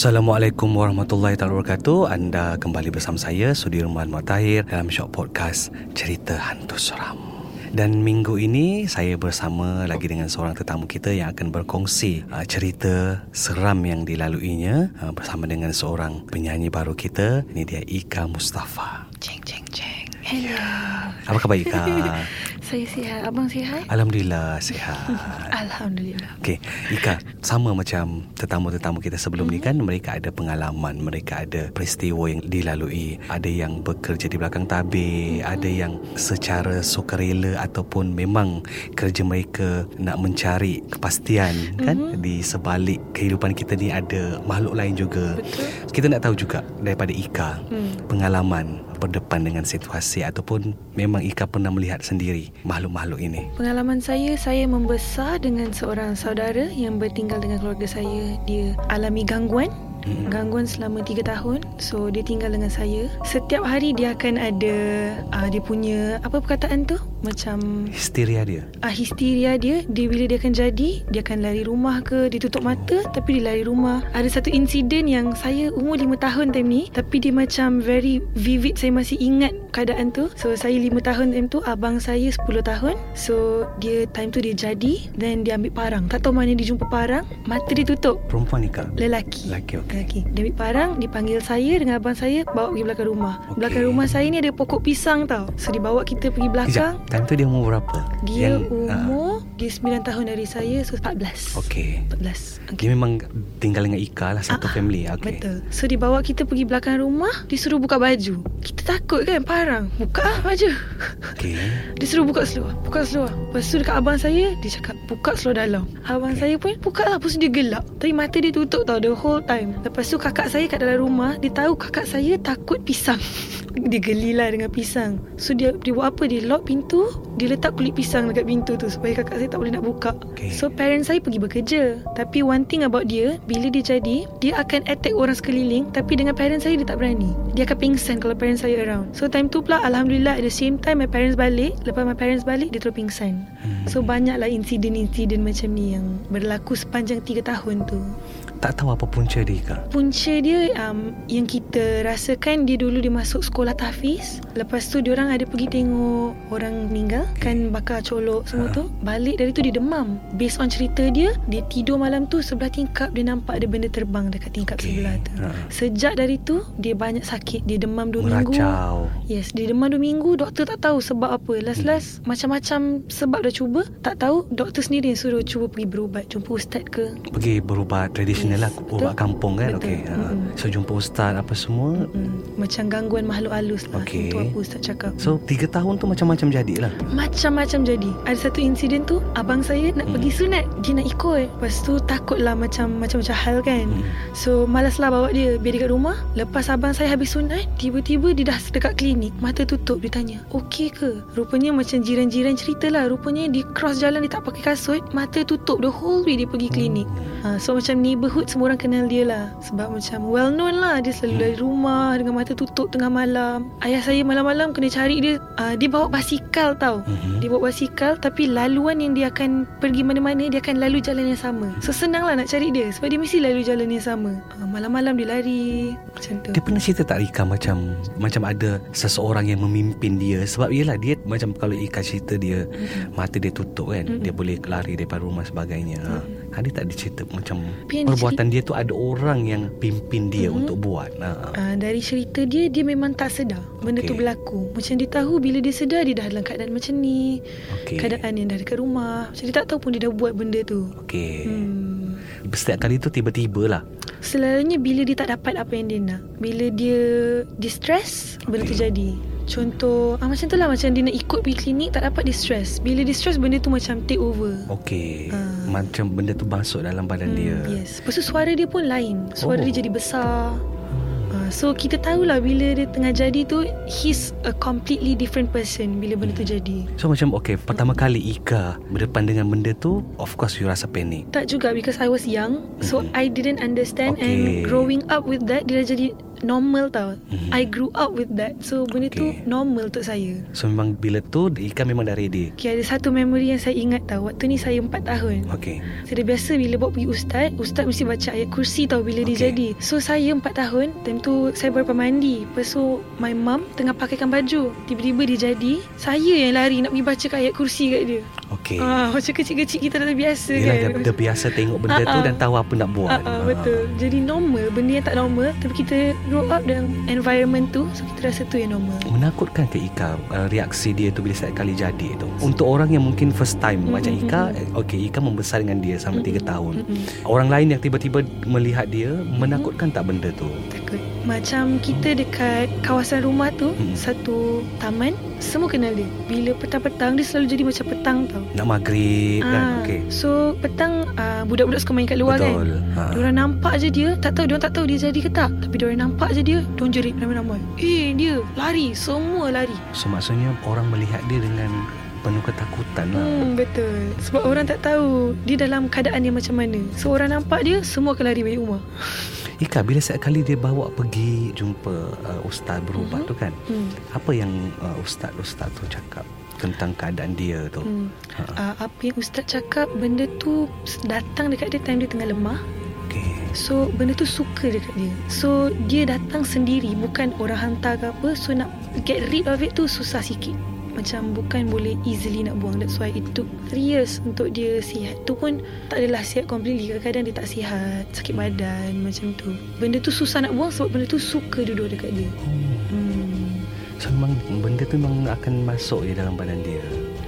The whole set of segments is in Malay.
Assalamualaikum warahmatullahi wabarakatuh. Anda kembali bersama saya Sudirman Matahir dalam Shock Podcast Cerita Hantu Seram. Dan minggu ini saya bersama lagi dengan seorang tetamu kita yang akan berkongsi uh, cerita seram yang dilaluinya uh, bersama dengan seorang penyanyi baru kita. Ini dia Ika Mustafa. Ceng ceng ceng. Hello. Apa khabar Ika? Saya sihat. Abang sihat? Alhamdulillah sihat. Alhamdulillah. Okey, Ika, sama macam tetamu-tetamu kita sebelum mm-hmm. ni kan mereka ada pengalaman, mereka ada peristiwa yang dilalui, ada yang bekerja di belakang tabir, mm-hmm. ada yang secara sukarela ataupun memang kerja mereka nak mencari kepastian mm-hmm. kan di sebalik kehidupan kita ni ada makhluk lain juga. Betul. Kita nak tahu juga daripada Ika mm. pengalaman berdepan dengan situasi ataupun memang Ika pernah melihat sendiri makhluk-makhluk ini? Pengalaman saya, saya membesar dengan seorang saudara yang bertinggal dengan keluarga saya. Dia alami gangguan Hmm. Gangguan selama 3 tahun So dia tinggal dengan saya Setiap hari dia akan ada uh, Dia punya Apa perkataan tu? Macam Histeria dia. Ah Histeria dia. Dia bila dia akan jadi Dia akan lari rumah ke Dia tutup mata oh. Tapi dia lari rumah. Ada satu insiden yang Saya umur 5 tahun time ni Tapi dia macam Very vivid. Saya masih ingat Keadaan tu. So saya 5 tahun time tu Abang saya 10 tahun. So dia Time tu dia jadi Then dia ambil parang. Tak tahu mana dia jumpa parang Mata dia tutup. Perempuan ni kak? Lelaki. Lelaki okay. Lelaki. Dia ambil parang Dipanggil saya Dengan abang saya Bawa pergi belakang rumah. Okay. Belakang rumah saya ni ada pokok pisang tau. So dia bawa kita pergi belakang. Sekejap. Time tu dia umur berapa? Dia Yang, umur uh, Dia 9 tahun dari saya So 14 Okay 14 okay. Dia memang tinggal dengan Ika lah Satu uh, family. Okay. Betul. So dia bawa kita pergi belakang rumah Dia suruh buka baju. Kita takut kan Parang. Buka lah baju. Okay Dia suruh buka seluar Buka seluar Lepas tu dekat abang saya Dia cakap Buka seluar dalam. Abang okay. saya pun Buka lah Lepas tu dia gelap Tapi mata dia tutup tau The whole time. Lepas tu kakak saya kat dalam rumah Dia tahu kakak saya takut pisang. Dia geli lah dengan pisang. So dia, dia buat apa? Dia lock pintu Dia letak kulit pisang dekat pintu tu Supaya kakak saya tak boleh nak buka. Okay. So parents saya pergi bekerja. Tapi one thing about dia Bila dia jadi Dia akan attack orang sekeliling Tapi dengan parents saya Dia tak berani. Dia akan pingsan Kalau parents saya around. So time tu pula Alhamdulillah At the same time My parents balik Lepas my parents balik Dia terus pingsan. So banyaklah insiden-insiden macam ni Yang berlaku sepanjang 3 tahun tu tak tahu apa punca dia ke? Punca dia um, yang kita rasakan dia dulu dia masuk sekolah tahfiz. Lepas tu dia orang ada pergi tengok orang meninggal kan bakar colok semua ha. tu. Balik dari tu dia demam. Based on cerita dia, dia tidur malam tu sebelah tingkap dia nampak ada benda terbang dekat tingkap okay. sebelah tu. Ha. Sejak dari tu dia banyak sakit. Dia demam 2 minggu. Yes, dia demam 2 minggu. Doktor tak tahu sebab apa. Last-last hmm. macam-macam sebab dah cuba, tak tahu. Doktor sendiri yang suruh cuba pergi berubat, jumpa ustaz ke. Pergi berubat tradisional yes, lah ubat kampung kan? Okey mm-hmm. so jumpa ustaz apa semua? Mm-hmm. macam gangguan makhluk halus lah. Okay. itu apa ustaz cakap. So tiga tahun tu macam-macam jadilah? Macam-macam jadi. Ada satu insiden tu abang saya nak mm. pergi sunat. Dia nak ikut. Lepas tu takutlah macam macam-macam hal kan? Mm. so malaslah bawa dia. Biar dekat rumah. Lepas abang saya habis sunat tiba-tiba dia dah dekat klinik. Mata tutup dia tanya okey ke? Rupanya macam jiran-jiran cerita lah rupanya di cross jalan dia tak pakai kasut. Mata tutup the whole way dia pergi klinik. Mm. ha, so macam neighborhood neighborhood semua orang kenal dia lah. Sebab macam well known lah dia selalu dari rumah dengan mata tutup tengah malam. Ayah saya malam-malam kena cari dia uh, dia bawa basikal tau. Mhm. dia bawa basikal tapi laluan yang dia akan pergi mana-mana dia akan lalu jalan yang sama. So senang lah nak cari dia sebab dia mesti lalu jalan yang sama. Uh, malam-malam dia lari macam tu. Dia pernah cerita tak Ika macam macam ada seseorang yang memimpin dia? Sebab yelah dia macam kalau Ika cerita dia mata dia tutup kan dia boleh lari daripada rumah sebagainya. Ha. Ada tak dia cerita macam Tapi yang perbuatan dia tu ada orang yang pimpin dia Mm-mm. untuk buat. Ha. Uh, dari cerita dia Dia memang tak sedar Benda tu Okey. berlaku Macam dia tahu Bila dia sedar Dia dah dalam keadaan macam ni Okey. Keadaan yang dah dekat rumah Macam dia tak tahu pun Dia dah buat benda tu Okey. hmm. Setiap kali tu tiba-tiba lah. Selalunya bila dia tak dapat apa yang dia nak Bila dia Dia stress Benda tu jadi Contoh ah, Macam tu lah Macam dia nak ikut pergi klinik Tak dapat dia stress Bila dia stress Benda tu macam take over Okey. Ah. Macam benda tu masuk dalam badan dia. Yes Lepas tu suara dia pun lain Suara Oh. dia jadi besar Uh, so kita tahulah bila dia tengah jadi tu he's a completely different person bila benda tu jadi. So macam okay Pertama kali Ika Berdepan dengan benda tu Of course you rasa panik Tak juga because I was young so Mhm. I didn't understand Okay. and growing up with that dia jadi normal tau. Mhm. I grew up with that. So benda tu Okay. normal untuk saya. So memang bila tu Ika memang dah ready Okay, ada satu memory yang saya ingat tau. Waktu ni saya 4 tahun. Okay Saya dah biasa bila bawa pergi ustaz Ustaz mesti baca ayat kursi tau bila Okay. dia jadi So saya 4 tahun Time tu saya baru mandi Lepas tu my mum tengah pakaikan baju Tiba-tiba dia jadi Saya yang lari nak pergi baca ayat kursi kat dia Okay ah, Macam kecil-kecil kita dah biasa Yelah kan. dia, dia biasa tengok benda tu Ah, ah. Dan tahu apa nak buat. Ah, ah, betul. Jadi normal Benda yang tak normal Tapi kita grow up dalam environment tu So kita rasa tu yang normal. Menakutkan ke Ika? Uh, Reaksi dia tu Bila setiap kali jadi tu? Untuk orang yang mungkin first time Mm, Macam mm, Ika mm. eh, Okay Ika membesar dengan dia Selama 3 tahun. Mm-mm. Orang lain yang tiba-tiba Melihat dia Menakutkan tak benda tu? Takut Macam kita dekat kawasan rumah tu Hmm. Satu taman Semua kenal dia Bila petang-petang Dia selalu jadi macam petang tau. Nak maghrib kan? Ah, Okay So petang uh, Budak-budak suka main kat luar kan? Betul. Ha. Diorang nampak je dia Tak tahu Diorang tak tahu dia jadi ke tak. Tapi diorang nampak je dia Diorang jerit ramai-ramai. Eh dia Lari Semua lari. So maksudnya Orang melihat dia dengan Penuh ketakutan lah. Hmm betul. Sebab orang tak tahu Dia dalam keadaan yang macam mana. So orang nampak dia Semua akan lari balik rumah Ika bila setiap kali dia bawa pergi Jumpa uh, ustaz berubat Mhm. tu kan hmm. Apa yang uh, ustaz-ustaz tu cakap Tentang keadaan dia tu Hmm. Ha. Uh, apa yang ustaz cakap Benda tu Datang dekat dia Time dia tengah lemah Okay So benda tu suka dekat dia So dia datang sendiri Bukan orang hantar ke apa So nak get rid of it tu Susah sikit Macam bukan boleh easily nak buang That's why it took 3 years Untuk dia sihat Tu pun tak adalah sihat completely Kadang-kadang dia tak sihat Sakit badan Macam tu Benda tu susah nak buang Sebab benda tu suka duduk dekat dia oh. hmm. So memang benda tu memang akan masuk je dalam badan dia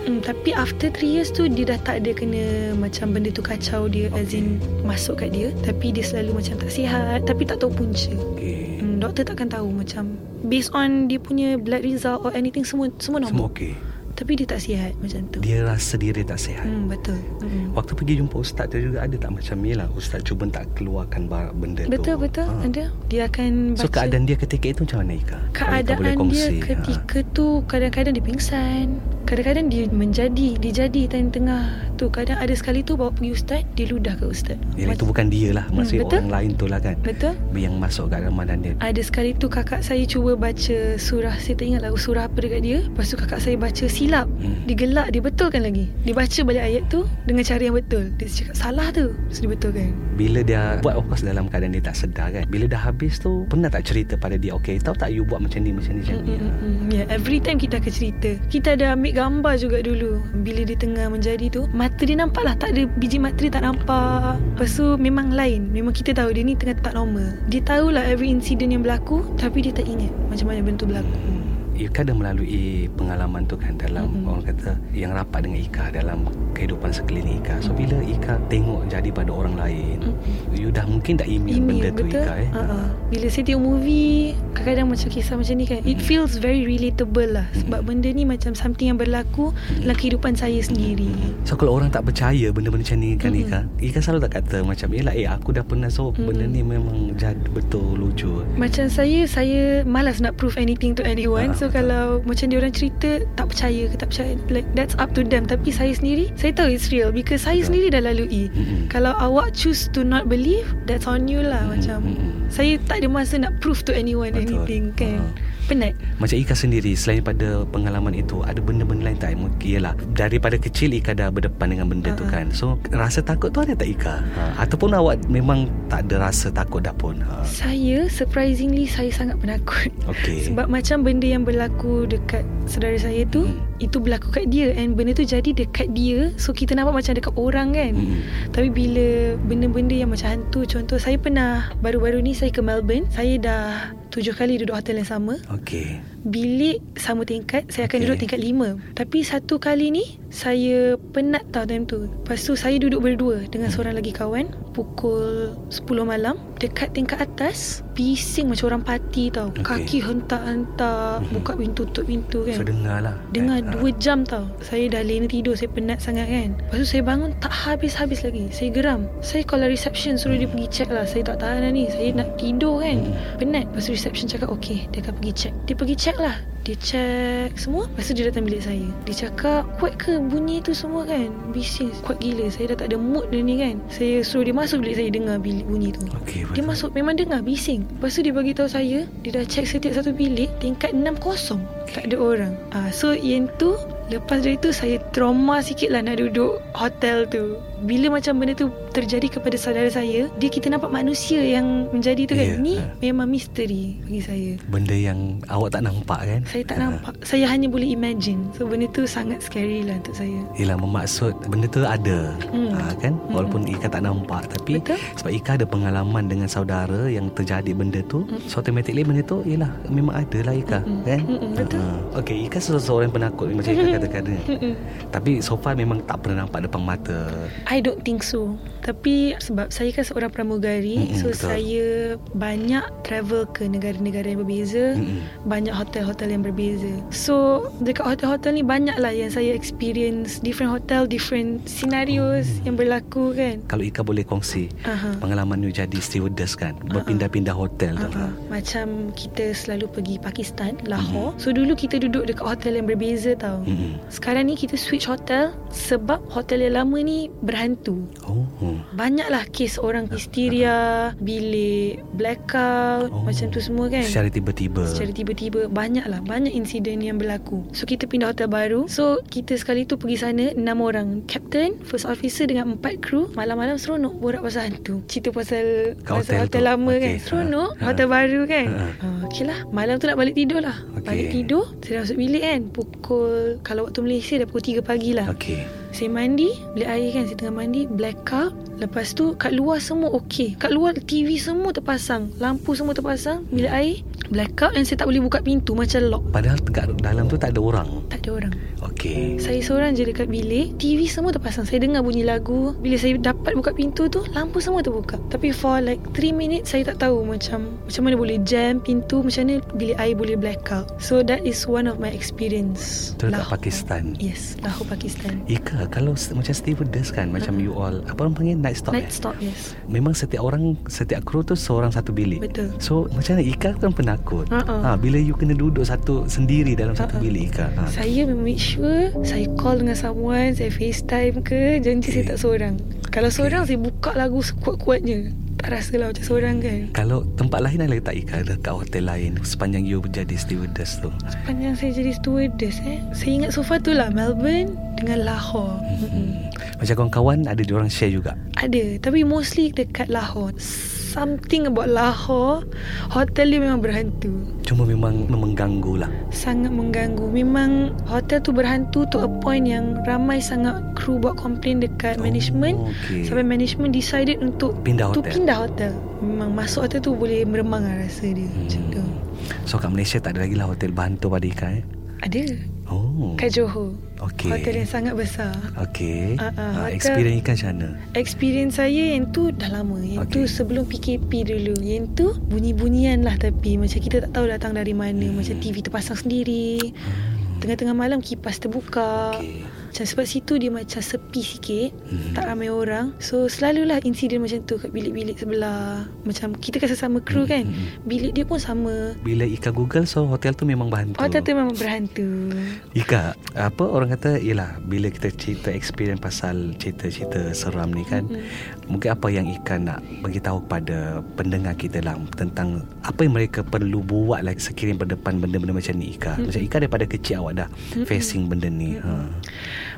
Hmm, tapi after 3 years tu dia dah tak ada kena macam benda tu kacau dia okay. as in masuk kat dia tapi dia selalu macam tak sihat tapi tak tahu punca. Okay Hmm, doktor takkan tahu macam based on dia punya blood result or anything semua semua Semua normal. okay Tapi dia tak sihat macam tu. Dia rasa diri tak sihat Hmm, betul. Hmm. Waktu pergi jumpa ustaz tu juga ada tak macam ni lah Ustaz cuba tak keluarkan benda tu Betul betul Ha. ada. Dia akan baca So keadaan dia ketika itu macam mana Ika? Kalau Ika keadaan dia kongsi, ha. ketika tu kadang-kadang dia pingsan. Kadang-kadang dia menjadi, dia jadi tengah-tengah tu. Kadang ada sekali tu bawa pergi ustaz, dia ludah ke ustaz. Yelah, itu bukan dia lah Maksudnya betul. orang lain tu lah kan Betul? Yang masuk kat dalam badan dia Ada sekali tu kakak saya cuba baca surah Saya tak ingat lah surah apa dekat dia Lepas tu kakak saya baca silap Hmm. Dia gelak Dia betulkan lagi Dia baca balik ayat tu Dengan cara yang betul Dia cakap salah tu Terus dia betulkan Bila dia buat of course dalam keadaan dia tak sedar kan Bila dah habis tu Pernah tak cerita pada dia Okay tahu tak you buat macam ni Macam ni macam ni Mm, mm, mm. Ya, yeah, every time kita akan cerita Kita ada ambil gambar juga dulu. Bila dia tengah menjadi tu Mata dia nampak lah Tak ada biji mata dia tak nampak. Lepas tu memang lain. Memang kita tahu dia ni tengah tak normal. Dia tahulah every incident yang berlaku Tapi dia tak ingat Macam mana benda tu berlaku Ika dah melalui pengalaman tu kan Dalam Mm-mm. orang kata Yang rapat dengan Ika Dalam kehidupan sekeliling Ika So bila Ika tengok jadi pada orang lain Mm-mm. You dah mungkin dah email, benda tu betul? Ika eh Uh-uh. Bila saya tengok movie Kadang-kadang macam kisah macam ni kan It Mm. feels very relatable lah Sebab benda ni macam something yang berlaku Dalam kehidupan saya sendiri So kalau orang tak percaya benda-benda macam ni kan Mm-mm. Ika Ika selalu tak kata macam Yelah eh aku dah pernah So benda Mm-mm. ni memang jadi betul lucu Macam saya Saya malas nak prove anything to anyone Ah. So kalau macam dia orang cerita tak percaya ke tak percaya like that's up to them tapi saya sendiri saya tahu it's real because saya sendiri dah lalui Mm-mm. kalau awak choose to not believe that's on you lah Mm-mm, macam mm-mm. saya tak ada masa nak prove to anyone Betul. anything kan Ha. Penat Macam Ika sendiri Selain pada pengalaman itu Ada benda-benda lain tak Mungkin Yelah Daripada kecil Ika dah berdepan dengan benda tu Ha-ha. kan So rasa takut tu ada tak Ika ha. Ataupun awak memang Tak ada rasa takut dah pun ha. saya surprisingly saya sangat penakut Okay Sebab macam benda yang berlaku dekat saudara saya tu Hmm. Itu berlaku kat dia And benda tu jadi dekat dia. So kita nampak macam dekat orang kan. Mm-mm. Tapi bila benda-benda yang macam hantu Contoh saya pernah Baru-baru ni saya ke Melbourne. Saya dah tujuh kali duduk hotel yang sama. Okay Bilik sama tingkat Saya akan Okay. duduk tingkat lima. Tapi satu kali ni Saya penat tau time tu. Lepas tu saya duduk berdua Dengan seorang lagi kawan Pukul 10 malam Dekat tingkat atas Bising macam orang party tau. Okay. Kaki hentak-hentak Mhm. Buka pintu tutup pintu kan. So dengar lah Dengar kan? dua jam tau. Saya dah lena tidur Saya penat sangat kan. Lepas tu saya bangun Tak habis-habis lagi. Saya geram. Saya call reception Suruh dia pergi check lah. Saya tak tahan lah ni. Saya nak tidur kan. Hmm. Penat. Lepas tu reception cakap Okay dia akan pergi check. Dia pergi check lah. Dia check semua. Lepas tu dia datang bilik saya. Dia cakap Kuat ke bunyi tu semua kan? Bising Kuat gila. Saya dah tak ada mood dah ni kan. Saya suruh dia masuk bilik saya Dengar bilik bunyi tu. Okay dia masuk. Memang dengar bising. Lepas tu dia bagi tahu saya Dia dah check setiap satu bilik Tingkat 6 kosong Tak ada orang. Ah, So yang tu Lepas dari tu saya trauma sikit lah nak duduk hotel tu. Bila macam benda tu terjadi kepada saudara saya Dia kita nampak manusia yang menjadi tu Ya, kan Ni ha. memang misteri bagi saya. Benda yang awak tak nampak kan? Saya tak nampak. Saya hanya boleh imagine. So benda tu sangat scary lah untuk saya. Yelah memaksud Benda tu ada. Hmm. ha, kan? Walaupun Ika tak nampak Tapi Betul. Sebab Ika ada pengalaman Dengan saudara Yang terjadi benda tu Hmm. So automatically benda tu Yelah memang ada lah Ika Mm-mm. Kan? Mm-mm, betul. Ha. Okay Ika seseorang yang penakut Macam Ika katakan. Tapi so far memang tak pernah nampak depan mata I don't think so Tapi sebab saya kan seorang pramugari Mm-mm, So betul. saya banyak travel ke negara-negara yang berbeza Mm-mm. Banyak hotel-hotel yang berbeza So dekat hotel-hotel ni banyak lah yang saya experience Different hotel, different scenarios Oh. yang berlaku kan Kalau Ika boleh kongsi Aha. Pengalaman you jadi stewardess kan Berpindah-pindah hotel tu Uh-uh. Macam kita selalu pergi Pakistan, Lahore So dulu kita duduk dekat hotel yang berbeza tau Mm-mm. Sekarang ni kita switch hotel Sebab hotel yang lama ni berhantu Oh Banyaklah kes orang histeria, bilik blackout, Oh. macam tu semua kan. Secara tiba-tiba Secara tiba-tiba Banyaklah Banyak insiden yang berlaku So kita pindah hotel baru So kita sekali tu pergi sana Enam orang Captain First officer dengan empat kru Malam-malam seronok Borak pasal hantu Cerita pasal Kat Pasal hotel hotel, tu. lama Okey. kan Seronok Ha. Hotel baru kan Ha. ha. Okay lah Malam tu nak balik tidur lah Okey. Balik tidur Saya dah masuk bilik kan? Pukul Kalau waktu Malaysia Dah pukul 3 pagi lah. Okay saya mandi Bilik air kan? Saya tengah mandi Blackout Lepas tu kat luar semua okey. Kat luar TV semua terpasang. Lampu semua terpasang. Bilik air Blackout Dan saya tak boleh buka pintu. Macam lock. Padahal dekat dalam tu tak ada orang. Tak ada orang. Okay Saya seorang je dekat bilik. TV semua terpasang. Saya dengar bunyi lagu. Bila saya dapat buka pintu tu Lampu semua terbuka. Tapi for like 3 minutes Saya tak tahu macam Macam mana boleh jam pintu Macam mana bilik air boleh blackout. So that is one of my experience. Tu dekat Lahore. Pakistan. Yes Lahore Pakistan. Ika kalau macam stewardess kan Macam you all Apa orang panggil night stop Night eh? stop yes Memang setiap orang Setiap kru tu Seorang satu bilik Betul So macam mana Ika kan penakut Ha-ha. ha, Bila you kena duduk satu Sendiri dalam satu Ha-ha. bilik Ika ha. Saya make sure Saya call dengan someone Saya FaceTime ke Janji Okay. saya tak seorang Kalau seorang saya buka lagu sekuat-kuatnya Tak rasa lah macam seorang kan. Kalau tempat lain ada tak Ika? Dekat hotel lain Sepanjang you menjadi stewardess tu? Sepanjang saya jadi stewardess eh? Saya ingat so far tu lah Melbourne dengan Lahore. Hmm. Macam kawan-kawan Ada diorang share juga? Ada Tapi mostly dekat Lahore Something about Lahore Hotel dia memang berhantu Cuma memang mengganggu lah Sangat mengganggu Memang hotel tu berhantu To a point yang Ramai sangat kru buat komplain dekat management oh, okay. Sampai management decided untuk Pindah tu hotel. pindah hotel. Memang masuk hotel tu boleh meremang lah rasa dia hmm. macam tu. So kat Malaysia tak ada lagi lah Hotel bantu pada Ika eh Ada Oh kat Johor. Okay Hotel yang sangat besar. Okay Ah, hotel- Experience Ika macam mana Experience saya yang tu dah lama. Yang Okay. tu sebelum PKP dulu. Yang tu bunyi-bunyian lah tapi macam kita tak tahu datang dari mana. Hmm. Macam TV terpasang sendiri. Tengah-tengah malam kipas terbuka. Okay Macam sebab situ dia macam sepi sikit Mhm. Tak ramai orang So selalulah insiden macam tu Kat bilik-bilik sebelah Macam kita kan sesama kru kan Mhm. Bilik dia pun sama Bila Ika google So hotel tu memang berhantu Hotel tu memang berhantu Ika Apa orang kata Yelah Bila kita cerita experience Pasal cerita-cerita seram ni kan Mm-mm. Mungkin apa yang Ika nak Beritahu kepada Pendengar kita lah Tentang Apa yang mereka perlu buat lah Sekiranya berdepan Benda-benda macam ni Ika Macam Ika daripada kecil awak dah Facing benda ni ha.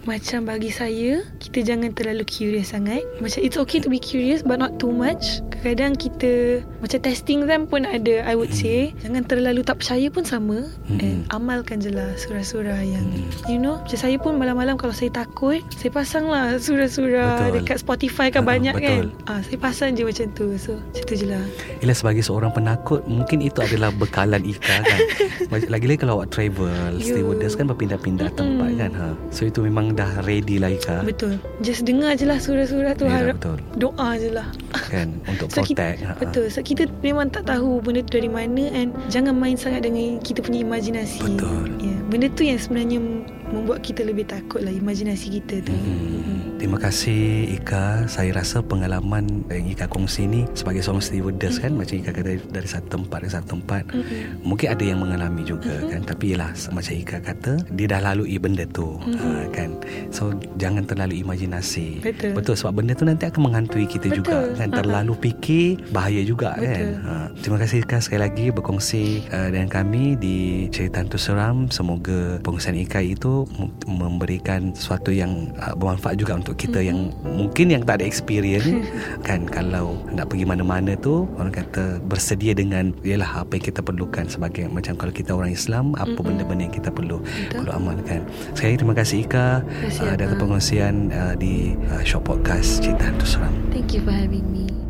Macam bagi saya Kita jangan terlalu curious sangat. Macam it's okay to be curious But not too much. Kadang-kadang kita Macam testing them pun ada I would say. Jangan terlalu tak percaya pun sama. Mm-mm. And amalkan je lah Surah-surah yang You know. Macam saya pun malam-malam Kalau saya takut Saya pasang lah Surah-surah Betul. Dekat Spotify kan Ha, banyak betul. kan ah, Saya pasang je macam tu. So macam tu je lah. Yelah sebagai seorang penakut Mungkin itu adalah bekalan Ika kan. Lagi-lagi kalau awak travel. Stewardess kan berpindah-pindah tempat kan ha. So itu memang dah ready lah Ika Betul Just dengar je lah surah-surah tu Yalah, Harap betul. Doa je lah Kan Untuk So, protect kita, ha. Betul So kita memang tak tahu Benda tu dari mana And jangan main sangat Dengan kita punya imajinasi Betul. ya, Benda tu yang sebenarnya Membuat kita lebih takut lah Imajinasi kita tu Hmm. Terima kasih Ika Saya rasa pengalaman yang Ika kongsi ni Sebagai seorang stewardess kan Macam Ika kata Dari satu tempat ke satu tempat Mm-mm. Mungkin ada yang mengalami juga kan Tapi yelah Macam Ika kata Dia dah lalui benda tu ha, kan So jangan terlalu imajinasi Betul. Betul sebab benda tu nanti akan menghantui kita Betul. juga kan. Terlalu fikir Bahaya juga Betul. kan ha. Terima kasih Ika sekali lagi Berkongsi uh, dengan kami Di Cerita Hantu Seram Semoga pengongsian Ika itu mem- Memberikan sesuatu yang uh, Bermanfaat juga untuk kita yang Mungkin yang tak ada experience Kan kalau nak pergi mana-mana tu Orang kata bersedia dengan Yalah apa yang kita perlukan Sebagai macam kalau kita orang Islam Apa benda-benda yang kita perlu Perlu amalkan. Sekali lagi terima kasih Ika kasih, uh, Abang. pengongsian uh, Di uh, Shop Podcast Cerita Hantu Seram. Thank you for having me